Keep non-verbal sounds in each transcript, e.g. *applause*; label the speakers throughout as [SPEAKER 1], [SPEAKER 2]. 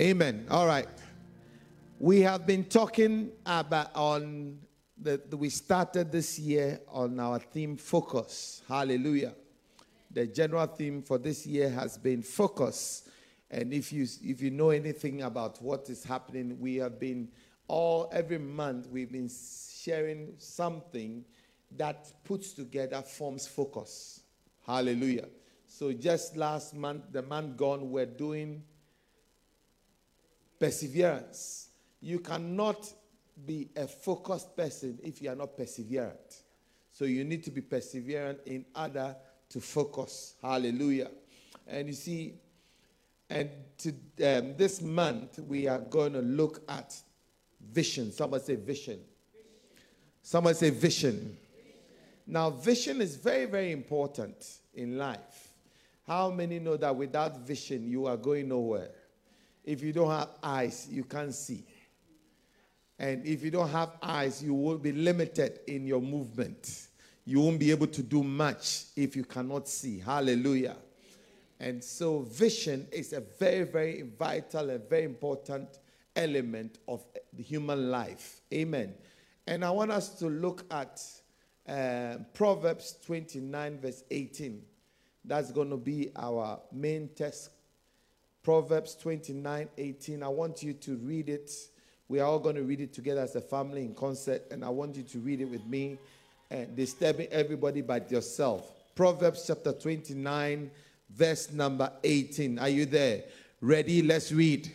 [SPEAKER 1] Amen. All right. We have been talking about on the, the- we started this year on our theme focus. Hallelujah. The general theme for this year has been focus. And if you if you know anything about what is happening, we have been all every month we've been sharing something that puts together forms focus. Hallelujah. So just last month, the month gone, we're doing perseverance. You cannot be a focused person if you are not perseverant. So you need to be perseverant in order to focus. Hallelujah. And you see, and to, um, this month we are going to look at vision. Someone say vision. Someone say vision. Now, vision is very, very important in life. How many know that without vision you are going nowhere? If you don't have eyes, you can't see. And if you don't have eyes, you will be limited in your movement. You won't be able to do much if you cannot see. Hallelujah. And so, vision is a very, very vital and very important element of the human life. Amen. And I want us to look at uh, Proverbs 29, verse 18. That's going to be our main text Proverbs 29 18. I want you to read it. We are all going to read it together as a family in concert, and I want you to read it with me and disturbing everybody but yourself. Proverbs chapter 29, verse number 18. Are you there? Ready? Let's read.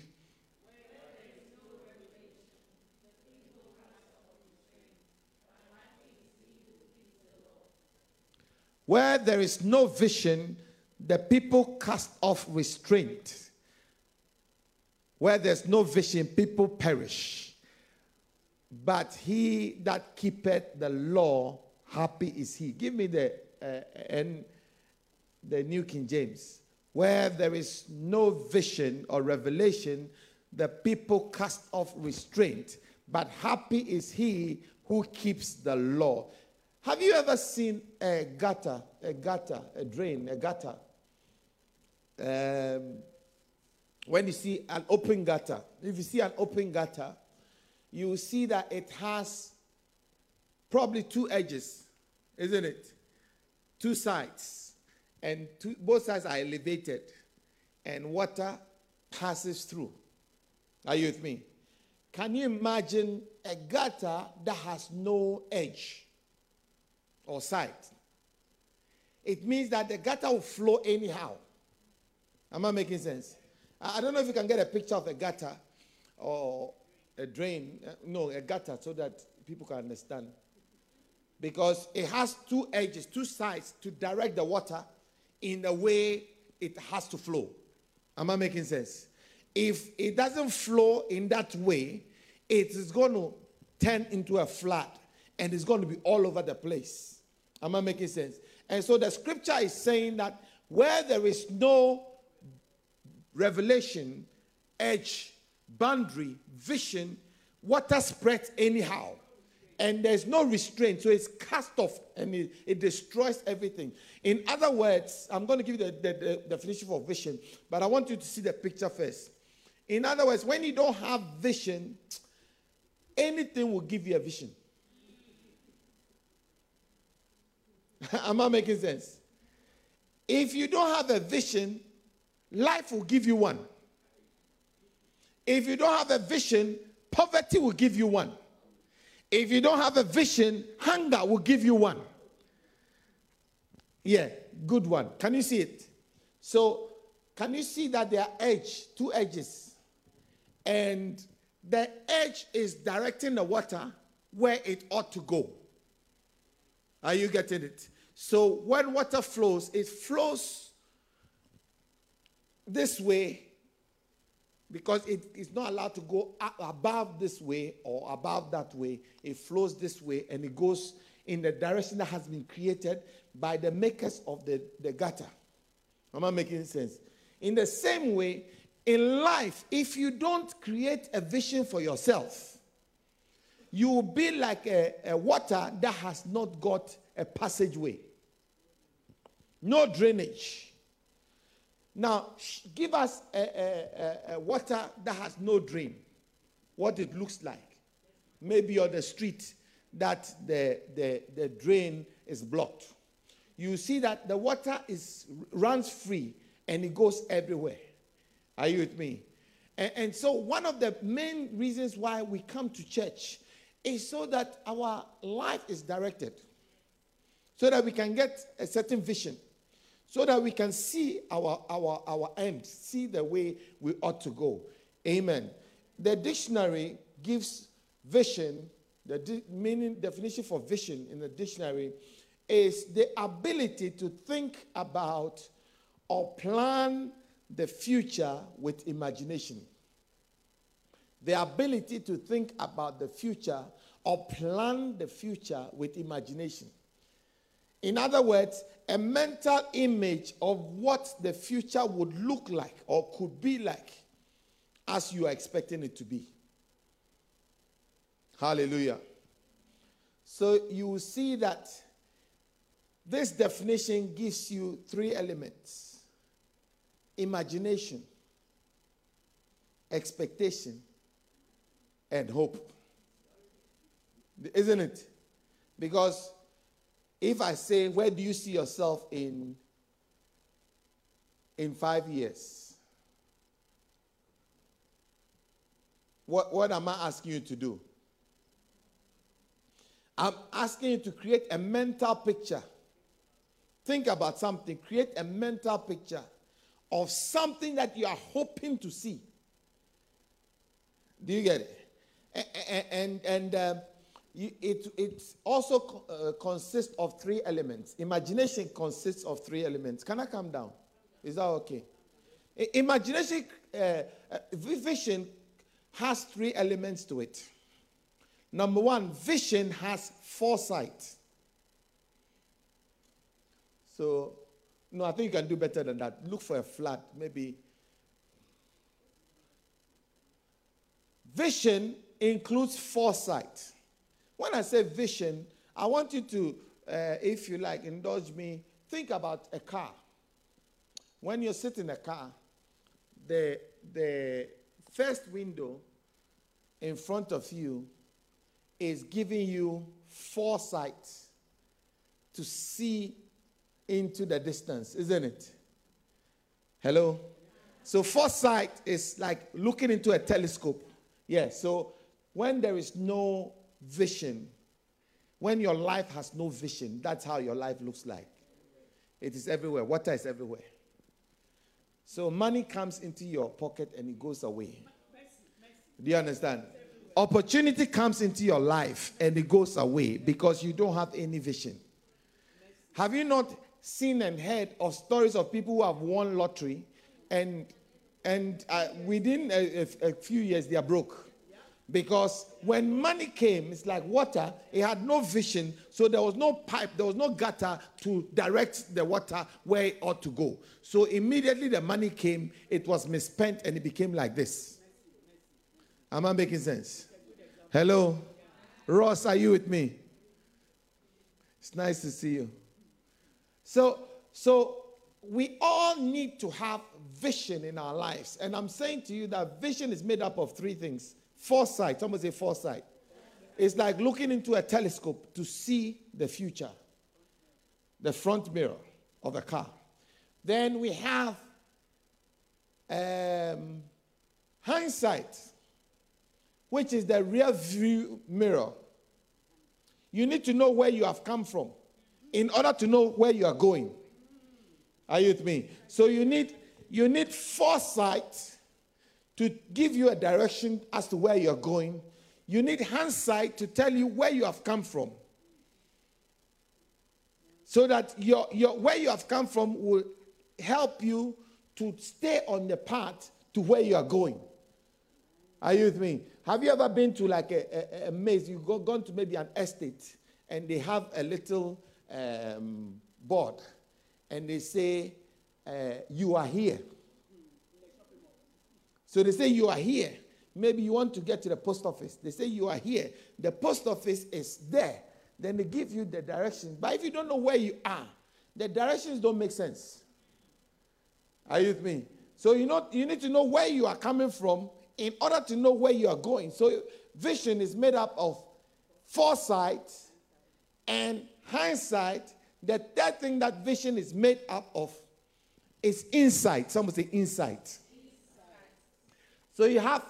[SPEAKER 1] Where there is no vision, the people cast off restraint. Where there's no vision, people perish. But he that keepeth the law, happy is he. Give me the uh, and the New King James. Where there is no vision or revelation, the people cast off restraint. But happy is he who keeps the law. Have you ever seen a gutter, a gutter, a drain, a gutter? Um, when you see an open gutter, if you see an open gutter, you will see that it has probably two edges, isn't it? Two sides, and two, both sides are elevated, and water passes through. Are you with me? Can you imagine a gutter that has no edge or side? It means that the gutter will flow anyhow. Am I making sense? I don't know if you can get a picture of a gutter or a drain. uh, No, a gutter so that people can understand. Because it has two edges, two sides to direct the water in the way it has to flow. Am I making sense? If it doesn't flow in that way, it is going to turn into a flood and it's going to be all over the place. Am I making sense? And so the scripture is saying that where there is no revelation, edge, boundary, vision, water spreads anyhow. And there's no restraint. So it's cast off and it, it destroys everything. In other words, I'm going to give you the, the, the definition for vision, but I want you to see the picture first. In other words, when you don't have vision, anything will give you a vision. *laughs* Am I making sense? If you don't have a vision, life will give you one. If you don't have a vision, poverty will give you one. If you don't have a vision, hunger will give you one. Yeah, good one. Can you see it? So, can you see that there are edge, two edges? And the edge is directing the water where it ought to go. Are you getting it? So when water flows, it flows this way because it is not allowed to go above this way or above that way. It flows this way and it goes in the direction that has been created by the makers of the, the gutter. Am I making sense? In the same way, in life, if you don't create a vision for yourself, you will be like a, a water that has not got a passageway, no drainage. Now, give us a, a, a, water that has no drain, what it looks like. Maybe on the street that the, the, the drain is blocked. You see that the water is, runs free and it goes everywhere. Are you with me? And, and so, one of the main reasons why we come to church is so that our life is directed, so that we can get a certain vision so that we can see our, our, our end, see the way we ought to go. Amen. The dictionary gives vision, the de- meaning definition for vision in the dictionary is the ability to think about or plan the future with imagination. The ability to think about the future or plan the future with imagination. In other words, a mental image of what the future would look like or could be like as you are expecting it to be. Hallelujah. So you see that this definition gives you three elements imagination, expectation, and hope. Isn't it? Because if I say, where do you see yourself in, in five years? What, what am I asking you to do? I'm asking you to create a mental picture. Think about something. Create a mental picture of something that you are hoping to see. Do you get it? And, and, and uh, you, it, it also uh, consists of three elements. Imagination consists of three elements. Can I come down? Is that okay? I, imagination, uh, uh, vision has three elements to it. Number one, vision has foresight. So, no, I think you can do better than that. Look for a flat, maybe. Vision includes foresight. When I say vision, I want you to, uh, if you like, indulge me, think about a car. When you sit in a car, the, the first window in front of you is giving you foresight to see into the distance, isn't it? Hello? So, foresight is like looking into a telescope. Yeah, so when there is no vision, when your life has no vision, that's how your life looks like. It is everywhere. Water is everywhere. So money comes into your pocket and it goes away. Do you understand? Opportunity comes into your life and it goes away because you don't have any vision. Have you not seen and heard of stories of people who have won lottery and and uh, within a, a, a few years they are broke? Because when money came, it's like water, it had no vision, so there was no pipe, there was no gutter to direct the water where it ought to go. So immediately the money came, it was misspent and it became like this. Am I making sense? Hello? Ross, are you with me? It's nice to see you. So, so we all need to have vision in our lives. And I'm saying to you that vision is made up of three things Foresight. Someone say foresight. It's like looking into a telescope to see the future, the front mirror of a car. Then we have um, hindsight, which is the rear view mirror. You need to know where you have come from in order to know where you are going. Are you with me? So you need you need foresight to give you a direction as to where you're going. You need hindsight to tell you where you have come from. So that your, your, where you have come from will help you to stay on the path to where you are going. Are you with me? Have you ever been to like a, a, a maze? You've go, gone to maybe an estate and they have a little um, board and they say, uh, You are here. So they say you are here. Maybe you want to get to the post office. They say you are here. The post office is there. Then they give you the directions. But if you don't know where you are, the directions don't make sense. Are you with me? So you know you need to know where you are coming from in order to know where you are going. So vision is made up of foresight and hindsight. The third thing that vision is made up of is insight. Someone say insight. So you have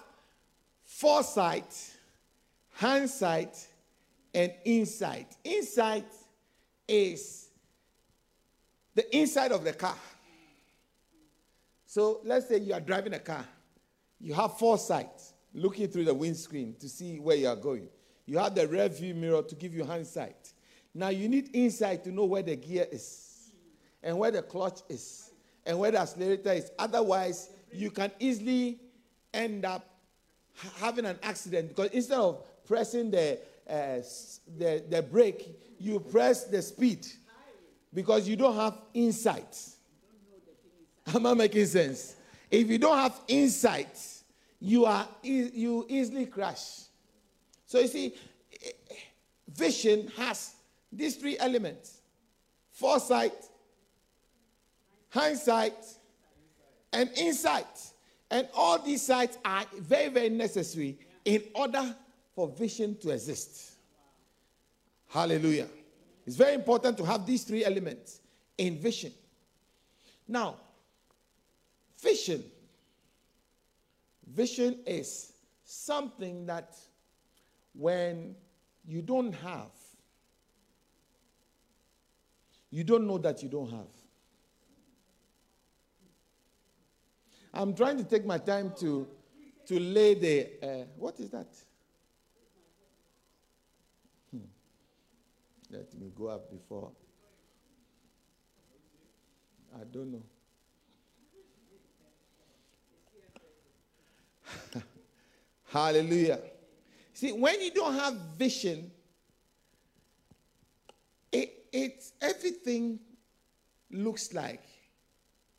[SPEAKER 1] foresight, hindsight, and insight. Insight is the inside of the car. So let's say you are driving a car. You have foresight, looking through the windscreen to see where you are going. You have the rear view mirror to give you hindsight. Now you need insight to know where the gear is and where the clutch is and where the accelerator is. Otherwise, you can easily end up having an accident because instead of pressing the, uh, the, the brake, you press the speed because you don't have insight. Am I making sense? If you don't have insight, you are you easily crash. So you see, vision has these three elements: foresight, hindsight, and insight. And all these sites are very, very necessary in order for vision to exist. Hallelujah. It's very important to have these three elements in vision. Now, vision. Vision is something that when you don't have, you don't know that you don't have. I'm trying to take my time to, to lay the. Uh, what is that? Hmm. Let me go up before. I don't know. *laughs* Hallelujah. See, when you don't have vision, it, it's everything looks like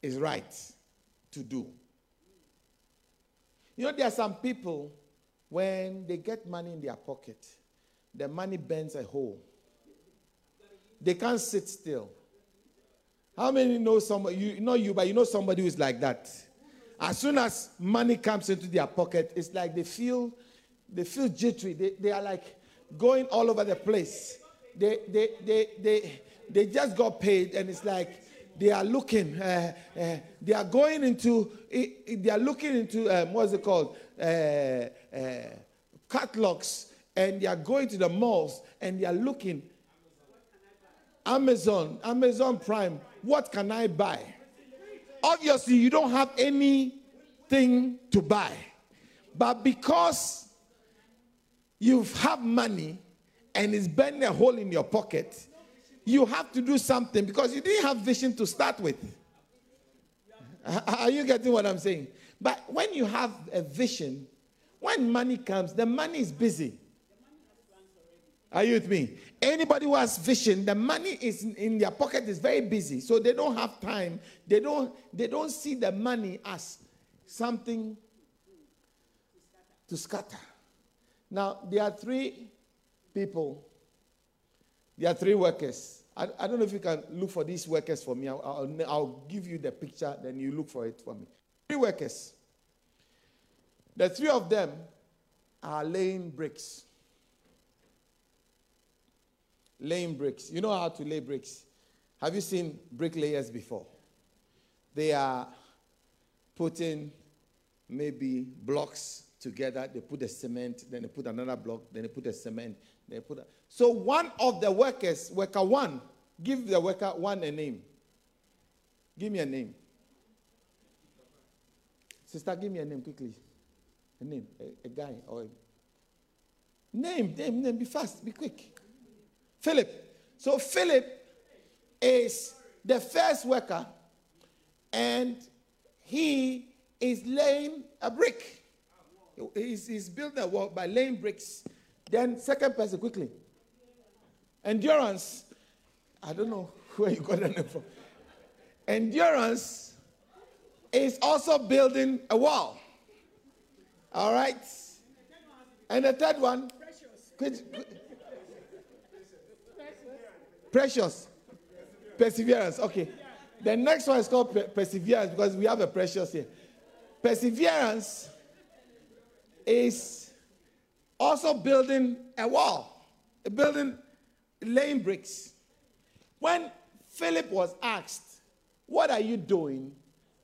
[SPEAKER 1] is right to do. You know, there are some people, when they get money in their pocket, the money bends a hole. They can't sit still. How many know somebody, you know you, but you know somebody who is like that? As soon as money comes into their pocket, it's like they feel, they feel jittery. They, they are like going all over the place. They, they, they, they, they just got paid, and it's like they are looking, uh, uh, they are going into, they are looking into, um, what's it called? Uh, uh, catalogs, and they are going to the malls and they are looking. Amazon, Amazon Prime, what can I buy? Obviously, you don't have anything to buy. But because you have money and it's burning a hole in your pocket, you have to do something because you didn't have vision to start with. Are you getting what I'm saying? But when you have a vision, when money comes, the money is busy. Are you with me? Anybody who has vision, the money is in their pocket is very busy, so they don't have time. They don't they don't see the money as something to scatter. Now there are three people there are three workers. I, I don't know if you can look for these workers for me. I'll, I'll, I'll give you the picture, then you look for it for me. Three workers. The three of them are laying bricks. Laying bricks. You know how to lay bricks. Have you seen bricklayers before? They are putting maybe blocks together. They put the cement, then they put another block, then they put the cement, they put a, so one of the workers, worker one, give the worker one a name. Give me a name. Sister, give me a name quickly. A name, a, a guy or a name, name, name. Be fast, be quick. Philip. So Philip is the first worker, and he is laying a brick. He's, he's building a wall by laying bricks then, second person, quickly. Endurance. I don't know where you got that name from. Endurance is also building a wall. All right? And the third one, precious. Precious. Perseverance. Okay. The next one is called perseverance because we have a precious here. Perseverance is also building a wall, building laying bricks. When Philip was asked, What are you doing?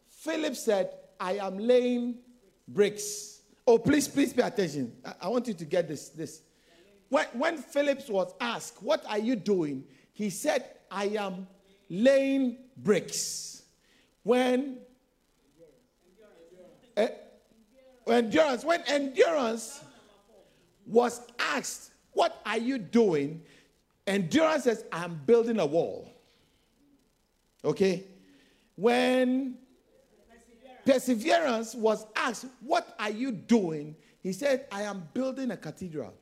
[SPEAKER 1] Philip said, I am laying bricks. Oh, please, please pay attention. I, I want you to get this. this. When, when Philip was asked, What are you doing? He said, I am laying bricks. When uh, endurance, when endurance was asked, What are you doing? Endurance says, I'm building a wall. Okay? When perseverance was asked, What are you doing? He said, I am building a cathedral.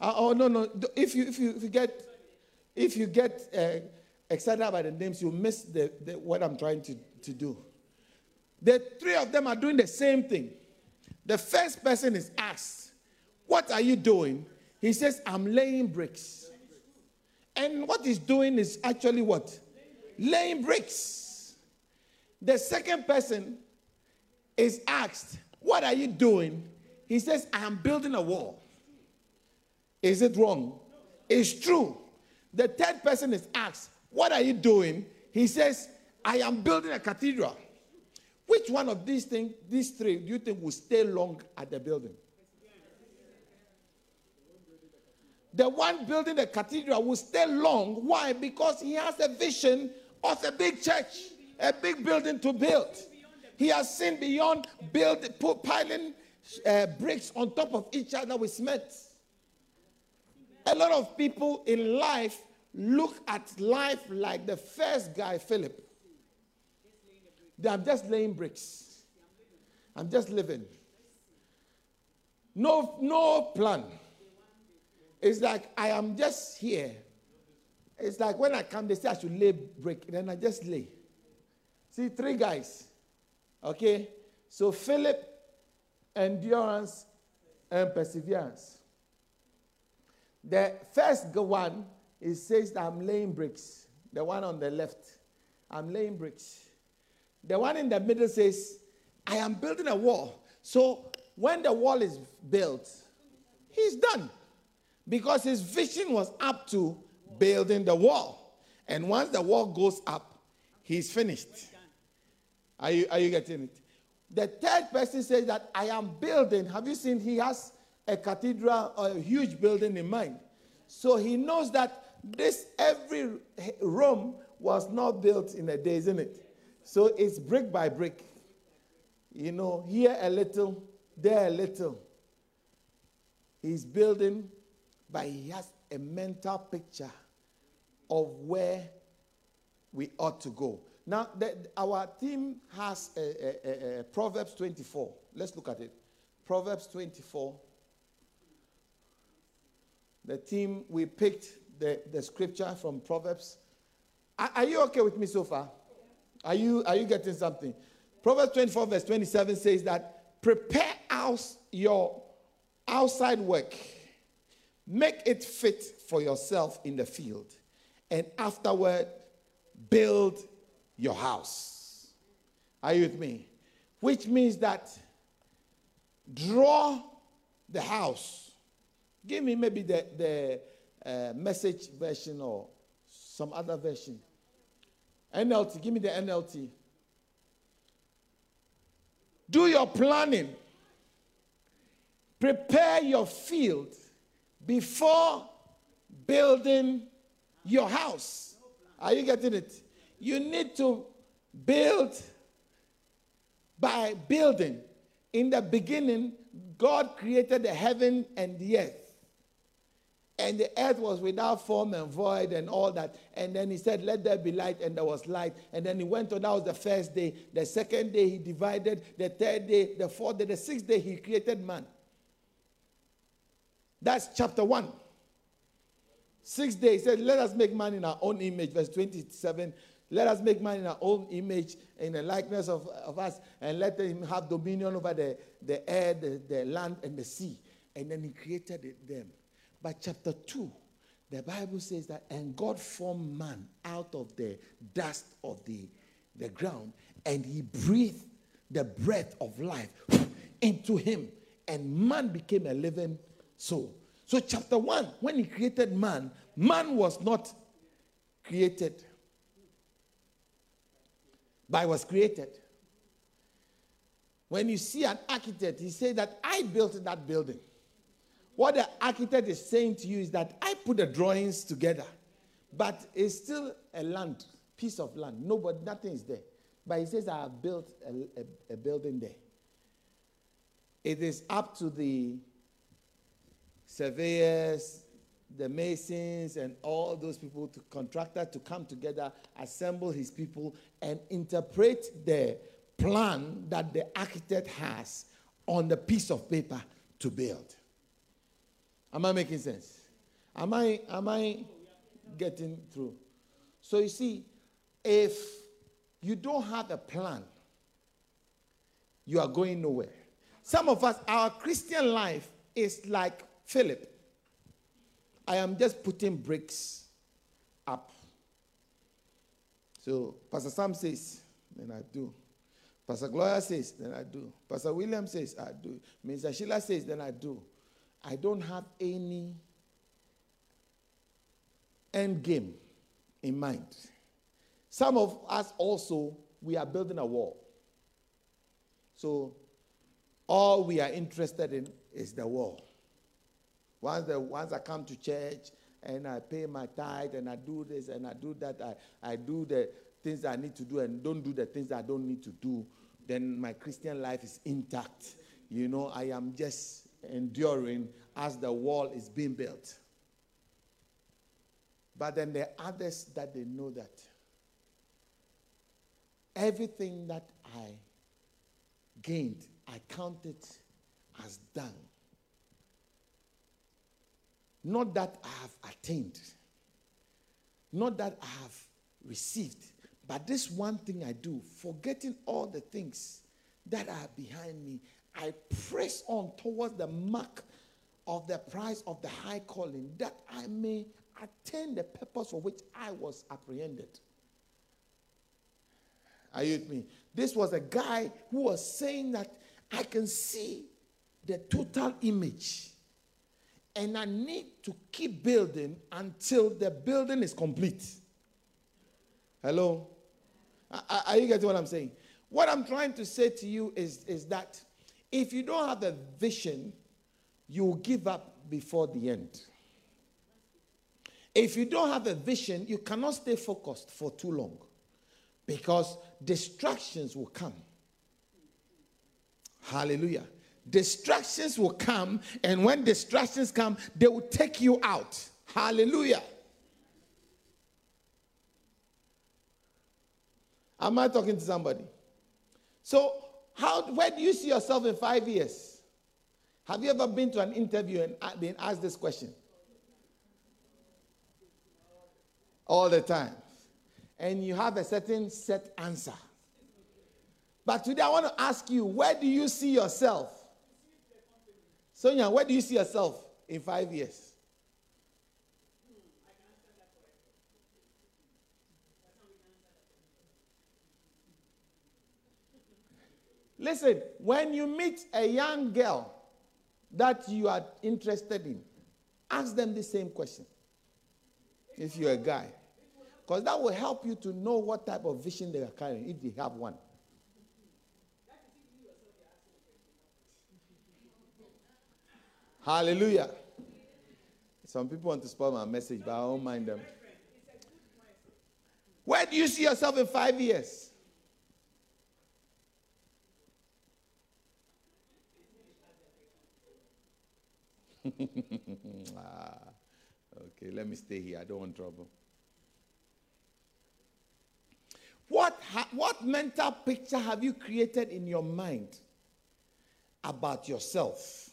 [SPEAKER 1] Uh, oh no no! If you if you if you get if you get uh, excited about the names, you miss the, the, what I'm trying to, to do. The three of them are doing the same thing. The first person is asked, What are you doing? He says, I'm laying bricks. And what he's doing is actually what? Laying bricks. The second person is asked, What are you doing? He says, I am building a wall. Is it wrong? It's true. The third person is asked, What are you doing? He says, I am building a cathedral. Which one of these things, these three, do you think will stay long at the building? The one building the cathedral will stay long. Why? Because he has a vision of a big church, a big building to build. He has seen beyond build, put, piling uh, bricks on top of each other with cement. A lot of people in life look at life like the first guy, Philip. I'm just laying bricks. I'm just living. No, no plan. It's like I am just here. It's like when I come, they say I should lay brick, And then I just lay. See, three guys. Okay? So Philip, endurance, and perseverance. The first one, it says that I'm laying bricks. The one on the left, I'm laying bricks. The one in the middle says, I am building a wall. So when the wall is built, he's done. Because his vision was up to building the wall. And once the wall goes up, he's finished. Are you, are you getting it? The third person says that I am building. Have you seen he has a cathedral or a huge building in mind. So he knows that this every Rome was not built in a day, isn't it? So it's brick by brick. You know, here a little, there a little. He's building, but he has a mental picture of where we ought to go. Now, the, our team has a, a, a, Proverbs 24. Let's look at it. Proverbs 24 the team, we picked the, the scripture from Proverbs. Are, are you okay with me so far? Are you, are you getting something? Proverbs 24, verse 27 says that prepare out your outside work, make it fit for yourself in the field, and afterward build your house. Are you with me? Which means that draw the house Give me maybe the, the uh, message version or some other version. NLT, give me the NLT. Do your planning. Prepare your field before building your house. Are you getting it? You need to build by building. In the beginning, God created the heaven and the earth. And the earth was without form and void and all that. And then he said, Let there be light, and there was light. And then he went on. That was the first day. The second day, he divided. The third day, the fourth day, the sixth day, he created man. That's chapter one. Sixth day, he said, Let us make man in our own image. Verse 27. Let us make man in our own image, in the likeness of, of us, and let him have dominion over the, the air, the, the land, and the sea. And then he created them. By chapter 2, the Bible says that, and God formed man out of the dust of the, the ground, and he breathed the breath of life into him, and man became a living soul. So, chapter one, when he created man, man was not created, but was created. When you see an architect, he said that I built that building. What the architect is saying to you is that I put the drawings together, but it's still a land, piece of land. Nobody, nothing is there. But he says I have built a, a, a building there. It is up to the surveyors, the masons, and all those people, to contractor, to come together, assemble his people, and interpret the plan that the architect has on the piece of paper to build. Am I making sense? Am I am I getting through? So you see, if you don't have a plan, you are going nowhere. Some of us, our Christian life is like Philip, I am just putting bricks up. So Pastor Sam says, then I do. Pastor Gloria says, then I do. Pastor William says, I do. Mr. Sheila says, then I do. I don't have any end game in mind. Some of us also, we are building a wall. So all we are interested in is the wall. Once, the, once I come to church and I pay my tithe and I do this and I do that, I, I do the things I need to do and don't do the things I don't need to do, then my Christian life is intact. You know, I am just enduring as the wall is being built. But then there are others that they know that everything that I gained, I count it as done. Not that I have attained, not that I have received, but this one thing I do, forgetting all the things that are behind me, I press on towards the mark of the prize of the high calling that I may attain the purpose for which I was apprehended. Are you with me? This was a guy who was saying that I can see the total image and I need to keep building until the building is complete. Hello? Are you getting what I'm saying? What I'm trying to say to you is, is that if you don't have a vision, you will give up before the end. If you don't have a vision, you cannot stay focused for too long because distractions will come. Hallelujah. Distractions will come, and when distractions come, they will take you out. Hallelujah. Am I talking to somebody? So, how, where do you see yourself in five years? Have you ever been to an interview and been asked this question? All the time. And you have a certain set answer. But today I want to ask you, where do you see yourself? Sonia, where do you see yourself in five years? Listen, when you meet a young girl that you are interested in, ask them the same question. If you're a guy. Because that will help you to know what type of vision they are carrying, if they have one. Hallelujah. Some people want to spoil my message, but I don't mind them. Where do you see yourself in five years? *laughs* Ah, okay, let me stay here. I don't want trouble. What, ha- what mental picture have you created in your mind about yourself?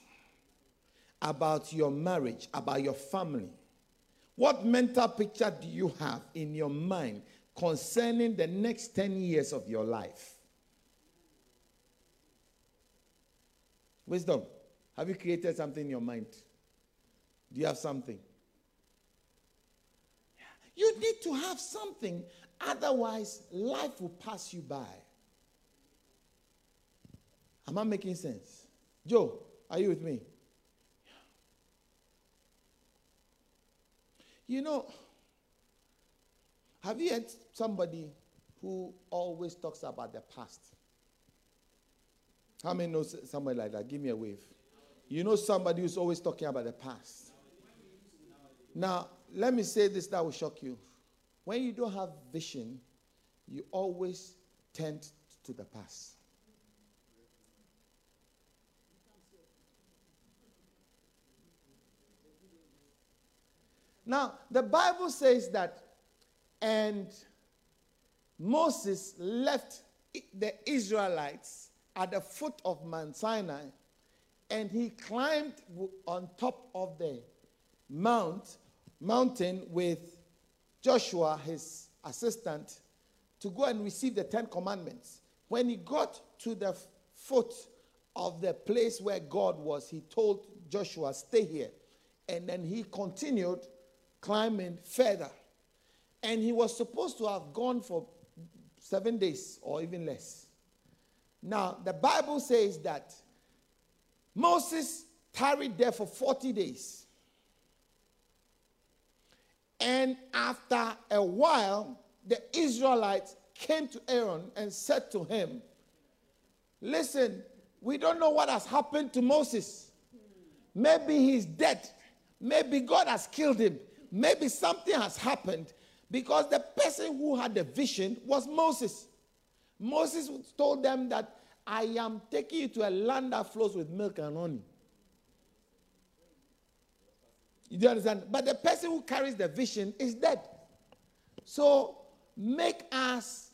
[SPEAKER 1] about your marriage, about your family? What mental picture do you have in your mind concerning the next 10 years of your life? Wisdom, have you created something in your mind? Do you have something? You need to have something, otherwise, life will pass you by. Am I making sense? Joe, are you with me? You know, have you had somebody who always talks about the past? How many know somebody like that? Give me a wave. You know somebody who's always talking about the past. Now, let me say this that will shock you. When you don't have vision, you always tend to the past. Now, the Bible says that, and Moses left the Israelites at the foot of Mount Sinai, and he climbed on top of the mount, mountain with Joshua, his assistant, to go and receive the Ten Commandments. When he got to the foot of the place where God was, he told Joshua, Stay here. And then he continued climbing further. And he was supposed to have gone for seven days or even less. Now, the Bible says that Moses tarried there for 40 days. And after a while, the Israelites came to Aaron and said to him, Listen, we don't know what has happened to Moses. Maybe he's dead. Maybe God has killed him maybe something has happened because the person who had the vision was Moses. Moses told them that I am taking you to a land that flows with milk and honey. You do understand? But the person who carries the vision is dead. So make us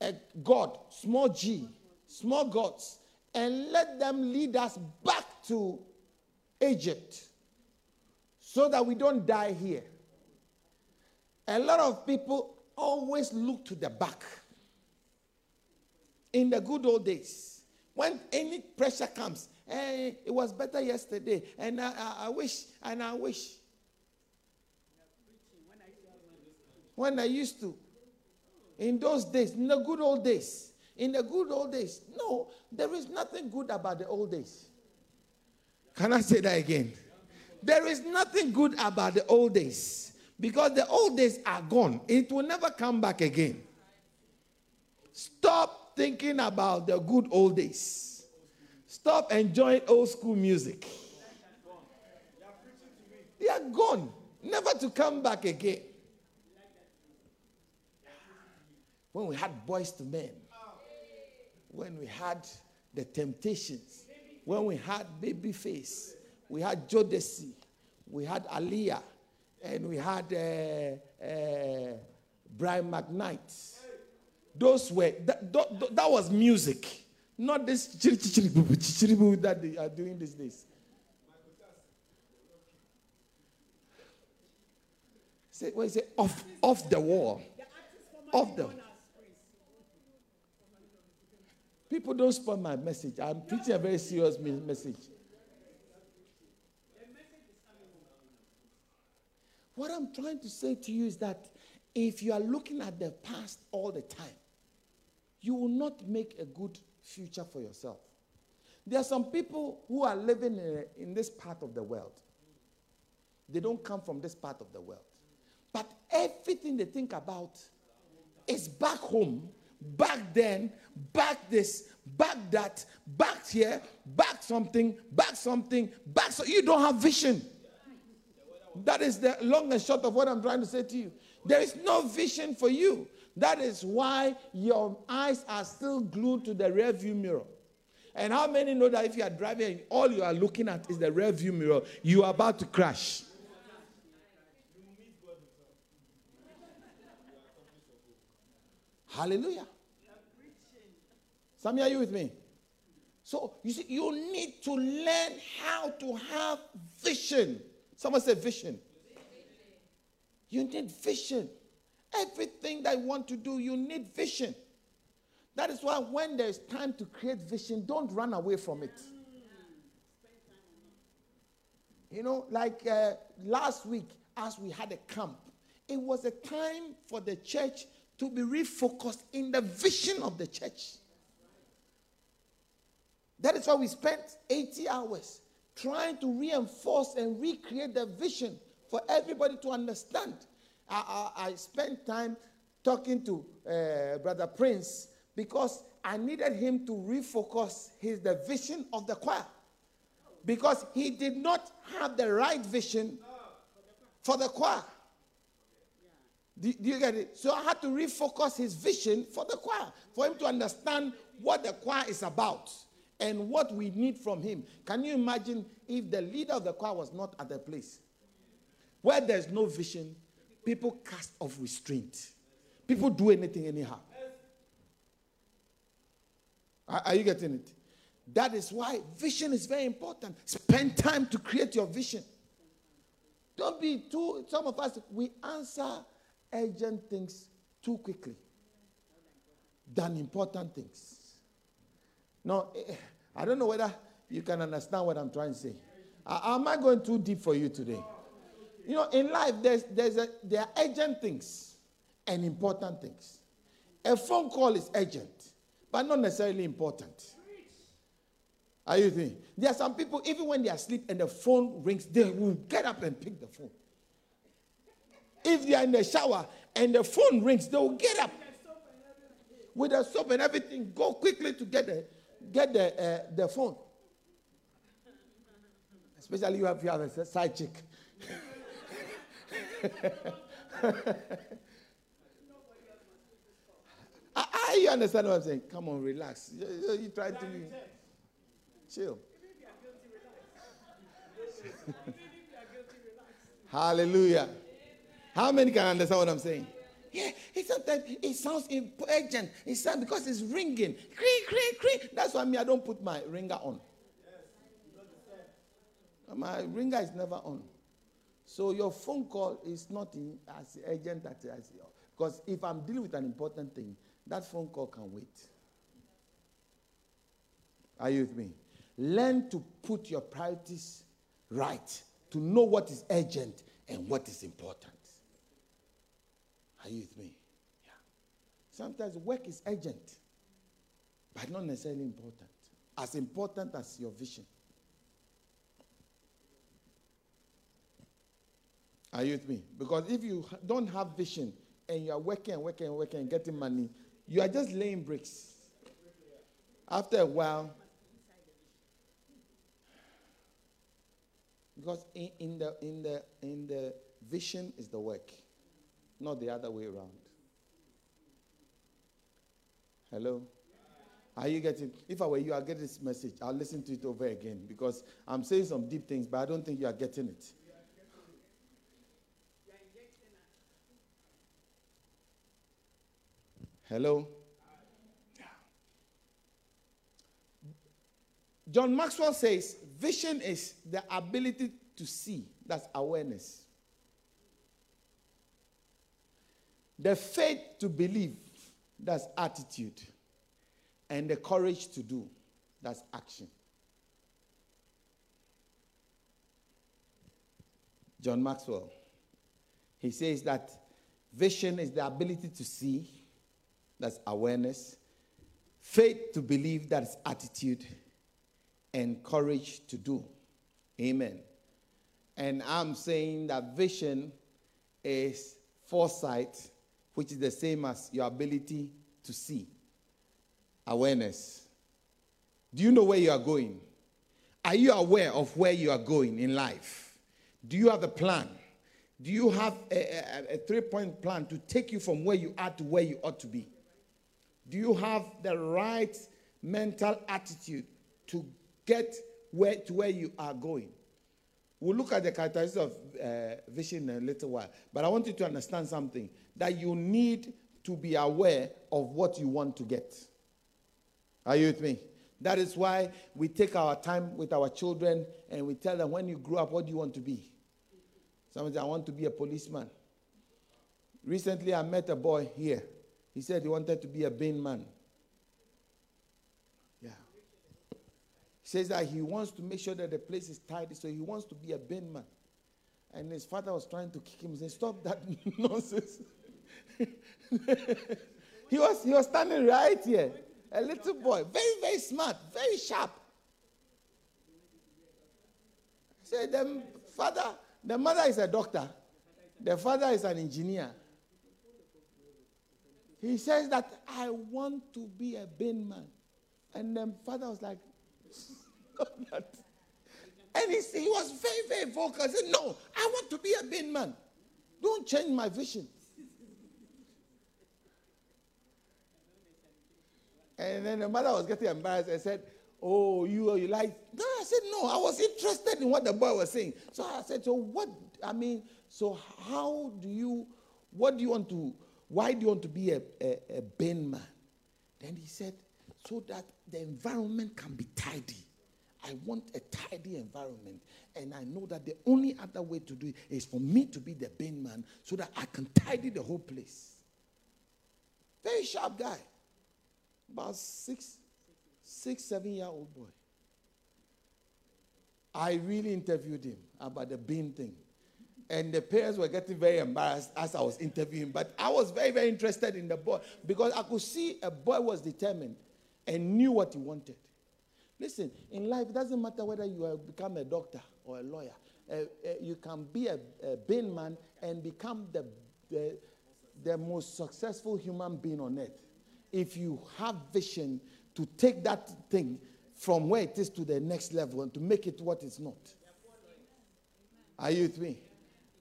[SPEAKER 1] a God, small g, small gods, and let them lead us back to Egypt so that we don't die here. A lot of people always look to the back. In the good old days, when any pressure comes, hey, it was better yesterday, and I, I, I wish, and I wish. When I used to, in those days, in the good old days, in the good old days, no, there is nothing good about the old days. Can I say that again? There is nothing good about the old days because the old days are gone. It will never come back again. Stop thinking about the good old days. Stop enjoying old school music. They are gone, never to come back again. When we had Boyz II Men, when we had the temptations, when we had Babyface, we had Jodeci, we had Aaliyah, and we had uh, uh, Brian McKnight. Those were, that, that, that was music, not this that they are doing these days. Say, what is it? Off, off the wall. Off the People don't spoil my message. I'm preaching a very serious message. What I'm trying to say to you is that if you are looking at the past all the time, you will not make a good future for yourself. There are some people who are living in, in this part of the world. They don't come from this part of the world. But everything they think about is back home, back then, back this, back that, back here, back something, back something, back so you don't have vision. That is the long and short of what I'm trying to say to you. There is no vision for you. That is why your eyes are still glued to the rearview mirror. And how many know that if you are driving, all you are looking at is the rearview mirror, you are about to crash? Hallelujah. Some are you with me? So you see, you need to learn how to have vision. Someone say vision. You need vision. Everything that you want to do, you need vision. That is why when there's time to create vision, don't run away from it. You know, like uh, last week, as we had a camp, it was a time for the church to be refocused in the vision of the church. That is why we spent 80 hours trying to reinforce and recreate the vision for everybody to understand. I, I, I spent time talking to uh, Brother Prince because I needed him to refocus his the vision of the choir because he did not have the right vision for the choir. Do, do, you get it? So I had to refocus his vision for the choir, for him to understand what the choir is about and what we need from him. Can you imagine if the leader of the choir was not at the place? Where there's no vision, people cast off restraint. People do anything anyhow. Are, are you getting it? That is why vision is very important. Spend time to create your vision. Don't be too, some of us, we answer urgent things too quickly than important things. No, eh, I don't know whether you can understand what I'm trying to say. Am I going too deep for you today? You know, in life, there's, there's a, there are urgent things and important things. A phone call is urgent, but not necessarily important. Are you thinking? There are some people, even when they are asleep and the phone rings, they will get up and pick the phone. If they are in the shower and the phone rings, they will get up with the soap and everything, go quickly to get the, get the, uh, the phone. Especially have, you have a side chick. *laughs* I, you understand what I'm saying? Come on, relax. You, you, you try to be chill. *laughs* Hallelujah. How many can understand what I'm saying? Yeah, it sometimes it sounds urgent. It sounds because it's ringing. Creak, creak, creak. That's why me, I don't put my ringer on. My ringer is never on. So your phone call is not in, as urgent as because if I'm dealing with an important thing, that phone call can wait. Are you with me? Learn to put your priorities right, to know what is urgent and what is important. Are you with me? Yeah. Sometimes work is urgent, but not necessarily important. As important as your vision. Are you with me? Because if you don't have vision and you are working and working and working and getting money, you are just laying bricks. After a while, because in, in, the in the in the vision is the work not the other way around. Hello? Are you getting? If I were you, I'll get this message. I'll listen to it over again because I'm saying some deep things, but I don't think you are getting it. Hello? John Maxwell says vision is the ability to see, that's awareness. The faith to believe, that's attitude. And the courage to do, that's action. John Maxwell, he says that vision is the ability to see, that's awareness. Faith to believe, that's attitude. And courage to do. Amen. And I'm saying that vision is foresight which is the same as your ability to see. Awareness. Do you know where you are going? Are you aware of where you are going in life? Do you have a plan? Do you have a, a, a three point plan to take you from where you are to where you ought to be? Do you have the right mental attitude to get where, to where you are going? We'll look at the characteristics of uh, vision in a little while. But I want you to understand something that you need to be aware of what you want to get. Are you with me? That is why we take our time with our children and we tell them, when you grow up, what do you want to be? Somebody, said, I want to be a policeman. Recently, I met a boy here. He said he wanted to be a bin man. Yeah. He says that he wants to make sure that the place is tidy, so he wants to be a bin man. And his father was trying to kick him. He said, "Stop that *laughs* nonsense." *laughs* he was he was standing right here, a little boy, very very smart, very sharp. Say, the father, the mother is a doctor, the father is an engineer. He says that I want to be a bin man. And then father was like, *laughs* that. And he, he was very, very vocal. He said, No, I want to be a bin man. Don't change my vision. And then the mother was getting embarrassed and said, Oh, you, you like, no, I said, no, I was interested in what the boy was saying. So I said, so what, I mean, so how do you, what do you want to, why do you want to be a, a, a bin man? Then he said, so that the environment can be tidy. I want a tidy environment. And I know that the only other way to do it is for me to be the bin man so that I can tidy the whole place. Very sharp guy. About six, six, seven year old boy. I really interviewed him about the bin thing. And the parents were getting very embarrassed as I was interviewing. But I was very, very interested in the boy because I could see a boy was determined and knew what he wanted. Listen, in life, it doesn't matter whether you become a doctor or a lawyer. Uh, uh, you can be a, a bin man and become the, the, the most successful human being on earth if you have vision to take that thing from where it is to the next level and to make it what it's not. Are you with me?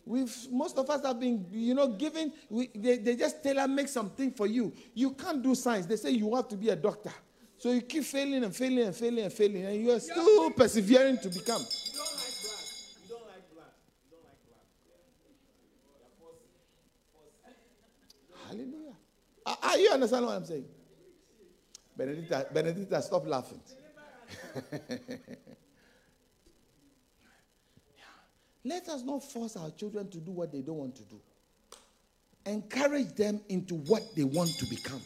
[SPEAKER 1] We've most of us have been, you know, given. We, they, they just tailor make something for you. You can't do science. They say you have to be a doctor. So you keep failing and failing and failing and failing, and you are still persevering to become. Hallelujah. Are, are you don't like black. You don't like black. Hallelujah. You understand what I'm saying? Benedicta, Benedicta, stop laughing. *laughs* Let us not force our children to do what they don't want to do. Encourage them into what they want to become.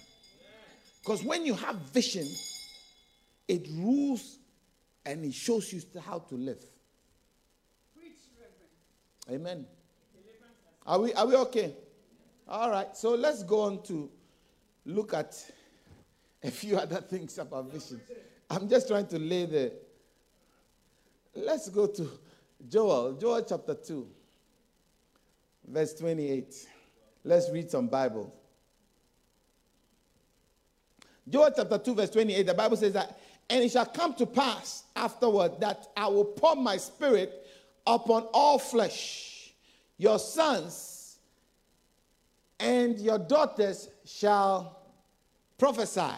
[SPEAKER 1] Because when you have vision, it rules and it shows you how to live. Amen. Are we, are we okay? All right. So let's go on to look at a few *laughs* other things about vision. I'm just trying to lay the. Let's go to Joel, Joel chapter 2, verse 28. Let's read some Bible. Joel chapter 2, verse 28, the Bible says that, and it shall come to pass afterward that I will pour my spirit upon all flesh. Your sons and your daughters shall prophesy.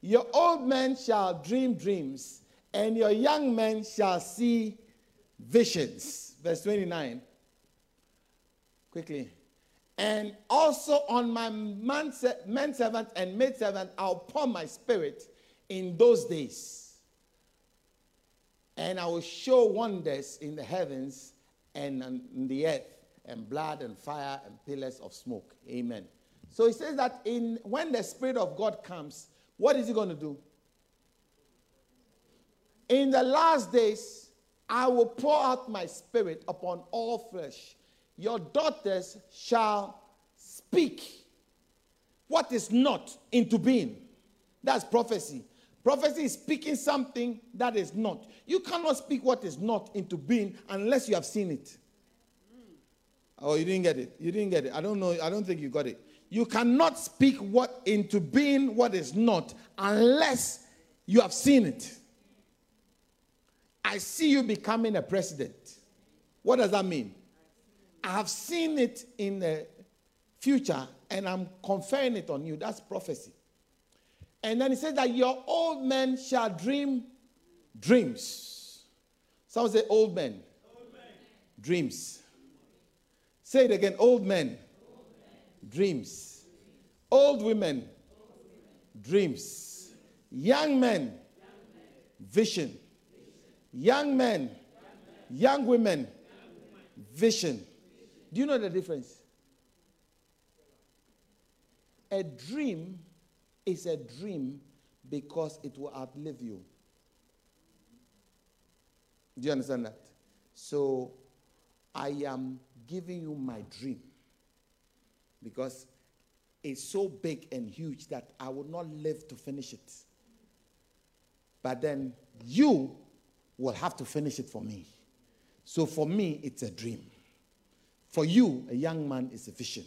[SPEAKER 1] Your old men shall dream dreams, and your young men shall see visions. Verse 29. Quickly. And also on my man, man servant and maid servant, I'll pour my spirit in those days. And I will show wonders in the heavens and in the earth, and blood and fire and pillars of smoke. Amen. So he says that in when the Spirit of God comes, what is he going to do? In the last days, I will pour out my spirit upon all flesh. Your daughters shall speak what is not into being. That's prophecy. Prophecy is speaking something that is not. You cannot speak what is not into being unless you have seen it. Mm. Oh, you didn't get it. You didn't get it. I don't know. I don't think you got it. You cannot speak what into being what is not unless you have seen it. I see you becoming a president. What does that mean? I have seen it in the future and I'm conferring it on you. That's prophecy. And then he says that your old men shall dream dreams. Some say, old men. Dreams. Say it again, old men. Dreams. Old women. Dreams. Young men. Vision. Young men, young women, vision. Do you know the difference? A dream is a dream because it will outlive you. Do you understand that? So, I am giving you my dream because it's so big and huge that I will not live to finish it. But then you will have to finish it for me. So for me, it's a dream. For you, a young man, is a vision.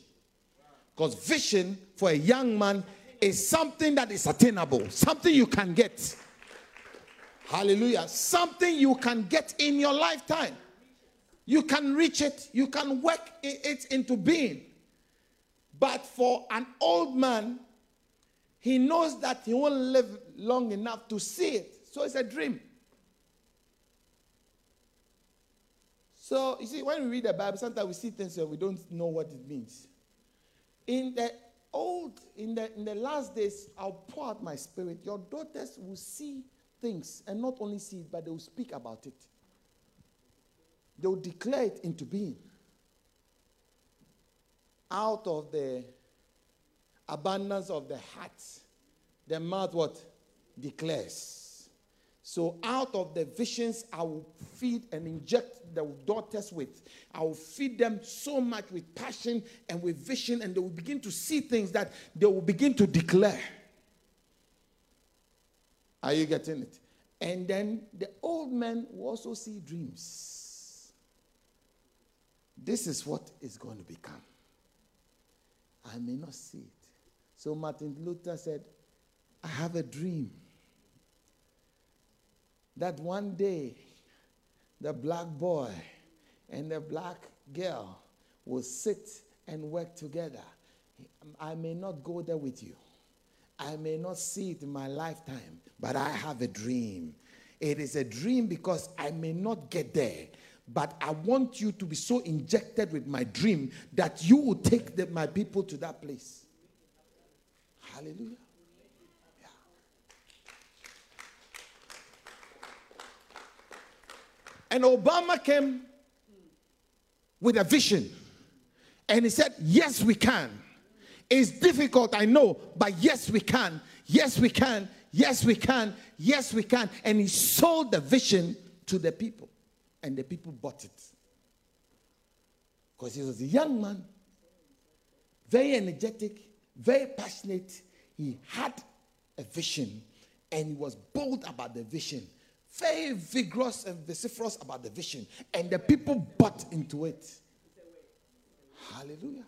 [SPEAKER 1] Because vision for a young man is something that is attainable, something you can get. Hallelujah. Something you can get in your lifetime. You can reach it, you can work it into being. But for an old man, he knows that he won't live long enough to see it. So it's a dream. So, you see, when we read the Bible, sometimes we see things and we don't know what it means. In the old, in the, in the last days, I'll pour out my spirit. Your daughters will see things and not only see it, but they will speak about it. They will declare it into being. Out of the abundance of the heart, the mouth what? Declares. So, out of the visions, I will feed and inject the daughters with. I will feed them so much with passion and with vision, and they will begin to see things that they will begin to declare. Are you getting it? And then the old men will also see dreams. This is what is going to become. I may not see it. So Martin Luther said, I have a dream that one day the black boy and the black girl will sit and work together. I may not go there with you. I may not see it in my lifetime, but I have a dream. It is a dream because I may not get there, but I want you to be so injected with my dream that you will take the, my people to that place. Hallelujah. And Obama came with a vision. And he said, Yes, we can. It's difficult, I know, but yes, we can. Yes, we can. Yes, we can. Yes, we can. And he sold the vision to the people. And the people bought it. Because he was a young man, very energetic, very passionate. He had a vision and he was bold about the vision very vigorous and vociferous about the vision, and the people bought into it. Hallelujah.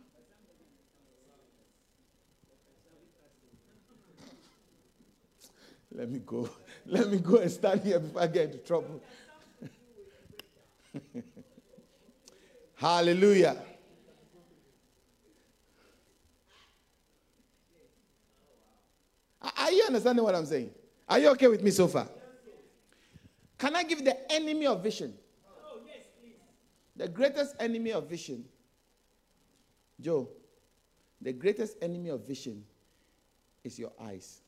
[SPEAKER 1] Let me go. *laughs* Let me go and stand here before I get into trouble. *laughs* Hallelujah. Are you understanding what I'm saying? Are you okay with me so far? Can I give the enemy of vision? Oh, yes, please. The greatest enemy of vision, Joe, the greatest enemy of vision is your eyes.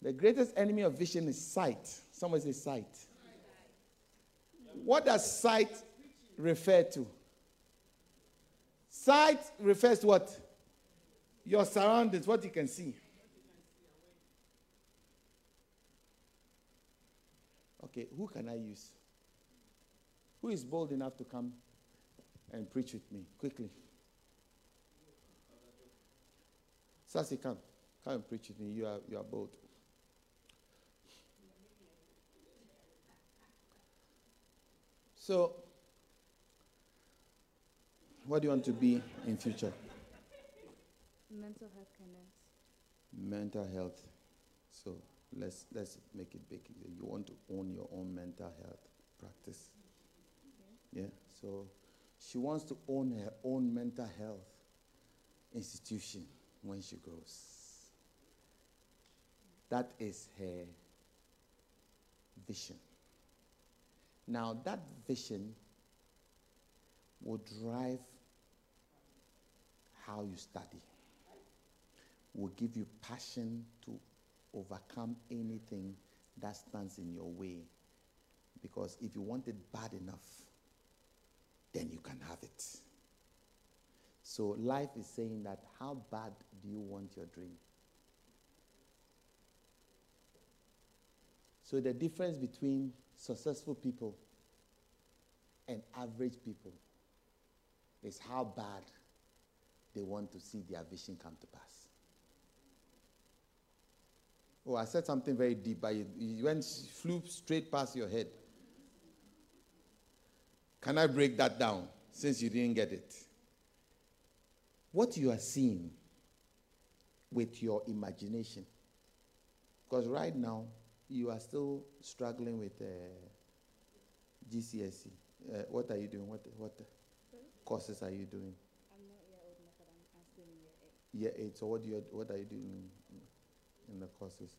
[SPEAKER 1] The greatest enemy of vision is sight. Someone say sight. What does sight refer to? Sight refers to what? Your surroundings, what you can see. Okay, who can I use? Who is bold enough to come and preach with me quickly? Sassy, come. Come and preach with me. You are, you are bold. So, what do you want to be in future?
[SPEAKER 2] Mental health kindness.
[SPEAKER 1] Mental health. So, let's let's make it big. You want to own your own mental health practice. Okay. Yeah. So she wants to own her own mental health institution when she grows. That is her vision. Now that vision will drive how you study, will give you passion to overcome anything that stands in your way. Because if you want it bad enough, then you can have it. So life is saying that how bad do you want your dream? So the difference between successful people and average people is how bad they want to see their vision come to pass. Oh, I said something very deep, but you, went flew straight past your head. Can I break that down since you didn't get it? What you are seeing with your imagination. Because right now, you are still struggling with uh, GCSE. Uh, what are you doing? What, what courses are you doing?
[SPEAKER 2] I'm not old enough, but I'm, I'm still in year eight.
[SPEAKER 1] Year eight. So what do you what are you doing in the courses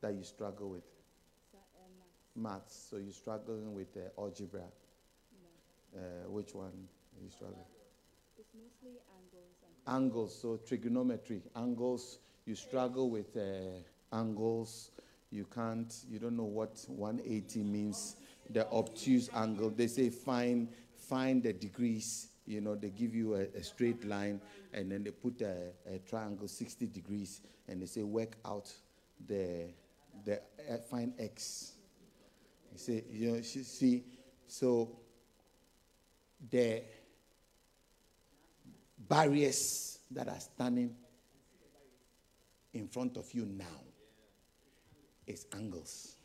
[SPEAKER 1] that you struggle with?
[SPEAKER 2] So, uh, maths.
[SPEAKER 1] Maths. So you're struggling with uh, algebra.
[SPEAKER 2] No.
[SPEAKER 1] Uh, which one are you struggling?
[SPEAKER 2] It's mostly angles and
[SPEAKER 1] Angles. So trigonometry. Angles. You struggle with uh, angles. You can't. You don't know what 180 means. The obtuse angle. They say find find the degrees. You know, they give you a, a straight line and then they put a, a triangle 60 degrees and they say work out the the uh, find x. You say you know see so the barriers that are standing in front of you now is angles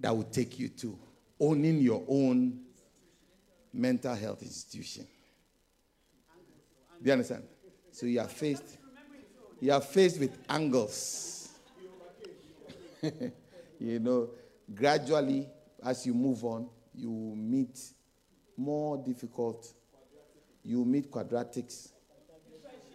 [SPEAKER 1] that will take you to owning your own mental health institution. Do you understand? So you are faced, you are faced with angles. *laughs* you know, gradually as you move on, you meet more difficult. You meet quadratics.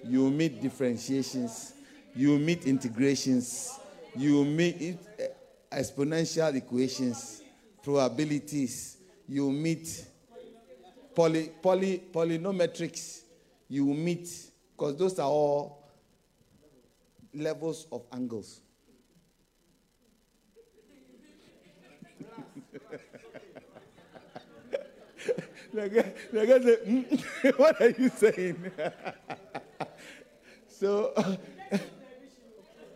[SPEAKER 1] You meet differentiations. You meet integrations. You meet eh, exponential equations, probabilities. You meet poly, poly, polynometrics. You will meet, because those are all levels of angles. the guy, the guy said, "Hmm, *laughs* What are you saying? *laughs* so, *laughs*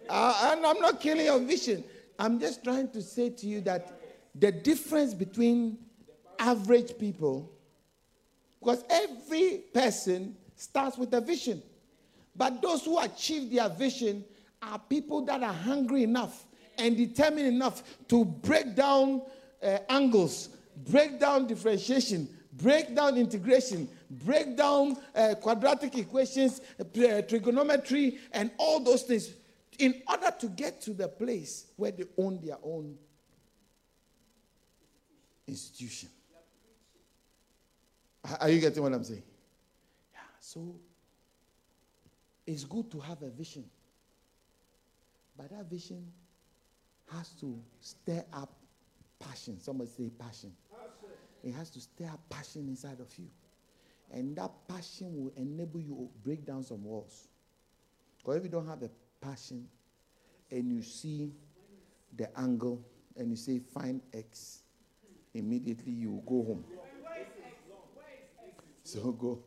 [SPEAKER 1] uh, and I'm not killing your vision. I'm just trying to say to you that the difference between average people, because every person starts with a vision, but those who achieve their vision are people that are hungry enough and determined enough to break down uh, angles, break down differentiation, break down integration, break down uh, quadratic equations, uh, trigonometry, and all those things in order to get to the place where they own their own institution. Are- Are you getting what I'm saying? Yeah. So it's good to have a vision. But that vision has to stir up passion. Somebody say passion. It has to stir up passion inside of you. And that passion will enable you to break down some walls. Because if you don't have a passion and you see the angle and you say find X, immediately you will go home. So go.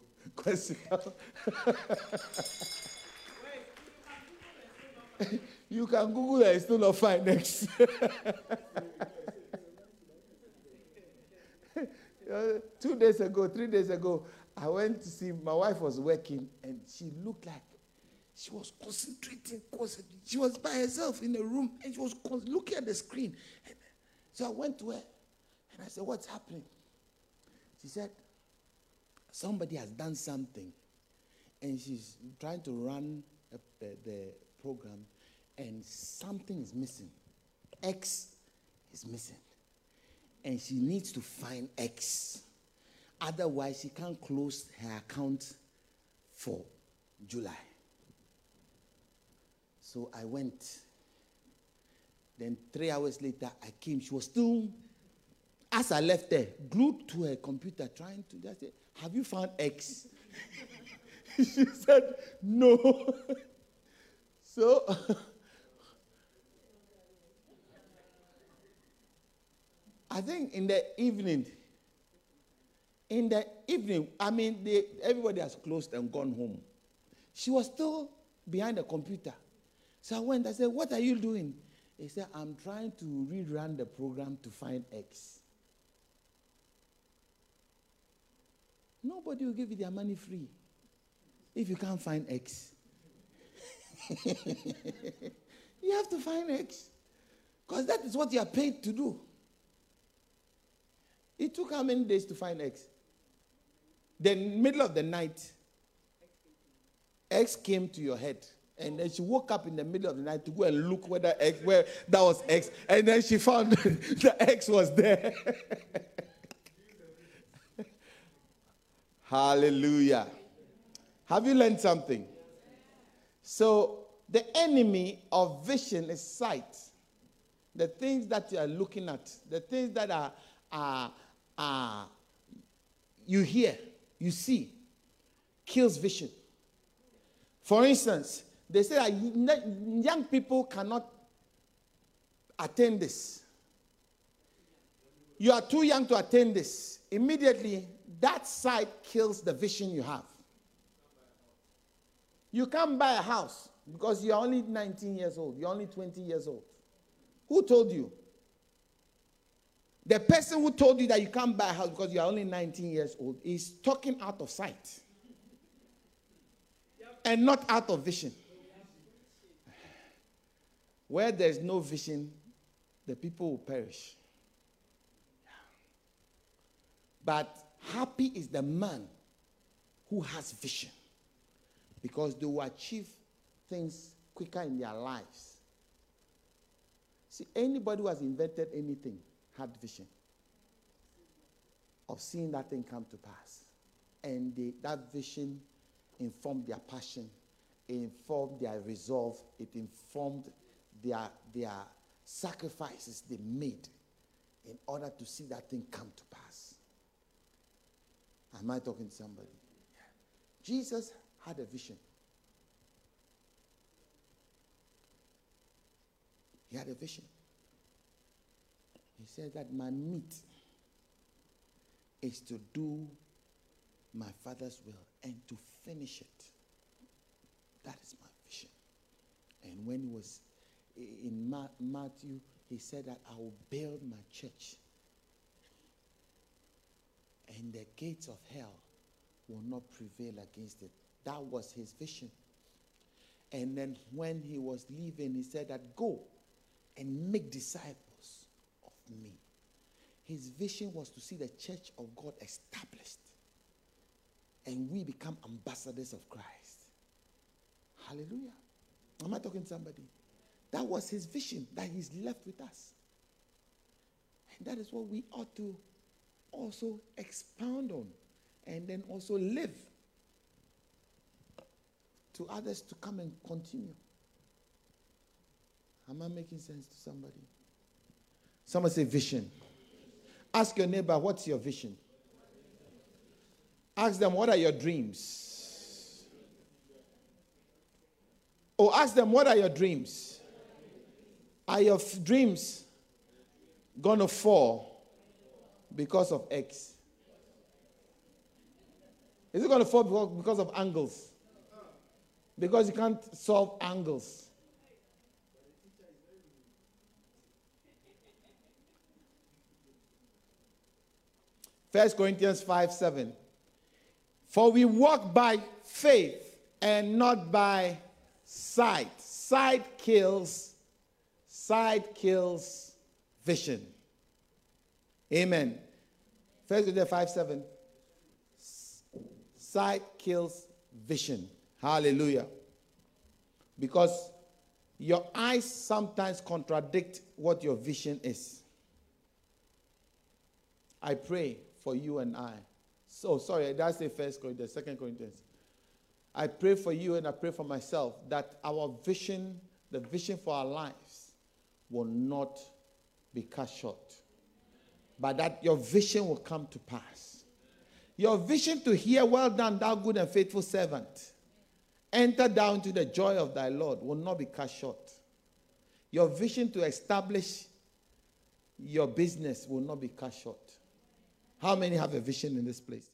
[SPEAKER 1] You can Google it it's still not fine. Uh, *laughs* two days ago, three days ago, I went to see my wife was working and she looked like she was concentrating, concentrating. She was by herself in the room and she was looking at the screen. And so I went to her and I said, What's happening? She said, Somebody has done something and she's trying to run a, the, the program and something is missing. X is missing and she needs to find X. Otherwise, she can't close her account for July. So I went. Then three hours later, I came. She was still, as I left her, glued to her computer, trying to just say, Have you found X? *laughs* she said, No. *laughs* so *laughs* I think in the evening, in the evening, I mean, they, everybody has closed and gone home. She was still behind the computer. So I went, I said, What are you doing? He said, I'm trying to rerun the program to find X. Nobody will give you their money free if you can't find X. *laughs* you have to find X. Because that is what you are paid to do. It took how many days to find X? The middle of the night, X came to your head. And then she woke up in the middle of the night to go and look whether X, where that was X. And then she found *laughs* the X was there. *laughs* Hallelujah. Have you learned something? So, the enemy of vision is sight. The things that you are looking at, the things that are, are, are you hear, you see, kills vision. For instance, they say that young people cannot attain this. You are too young to attain this. Immediately, that sight kills the vision you have. You can't buy a house because you're only 19 years old, you're only 20 years old. Who told you? The person who told you that you can't buy a house because you're only 19 years old is talking out of sight and not out of vision. Where there's no vision, the people will perish. But happy is the man who has vision because they will achieve things quicker in their lives. See, anybody who has invented anything had vision of seeing that thing come to pass. And they, that vision informed their passion, informed their resolve, it informed their, their sacrifices they made in order to see that thing come to pass. Am I talking to somebody? Jesus had a vision. He had a vision. He said that my meat is to do my Father's will and to finish it. That is my vision. And when he was in Ma- Matthew, he said that I will build my church. And the gates of hell will not prevail against it. That was his vision. And then when he was leaving, he said that go and make disciples of me. His vision was to see the church of God established. And we become ambassadors of Christ. Hallelujah. Am I talking to somebody? That was his vision that he's left with us. And that is what we ought to also expound on and then also live to others to come and continue. Am I making sense to somebody? Someone say vision. Ask your neighbor, what's your vision? Ask them, what are your dreams? Or oh, ask them, what are your dreams? Are your f- dreams going to fall because of X? Is it going to fall because of angles? Because you can't solve angles. First Corinthians 5 7. For we walk by faith and not by sight. Sight kills Sight kills vision. Amen. First Corinthians 5 7. Sight kills vision. Hallelujah. Because your eyes sometimes contradict what your vision is. I pray for you and I. So sorry, that's the first Corinthians, second Corinthians? I pray for you and I pray for myself that our vision, the vision for our lives, will not be cut short, but that your vision will come to pass. Your vision to hear, Well done, thou good and faithful servant. Enter down to the joy of thy Lord will not be cut short. Your vision to establish your business will not be cut short. How many have a vision in this place?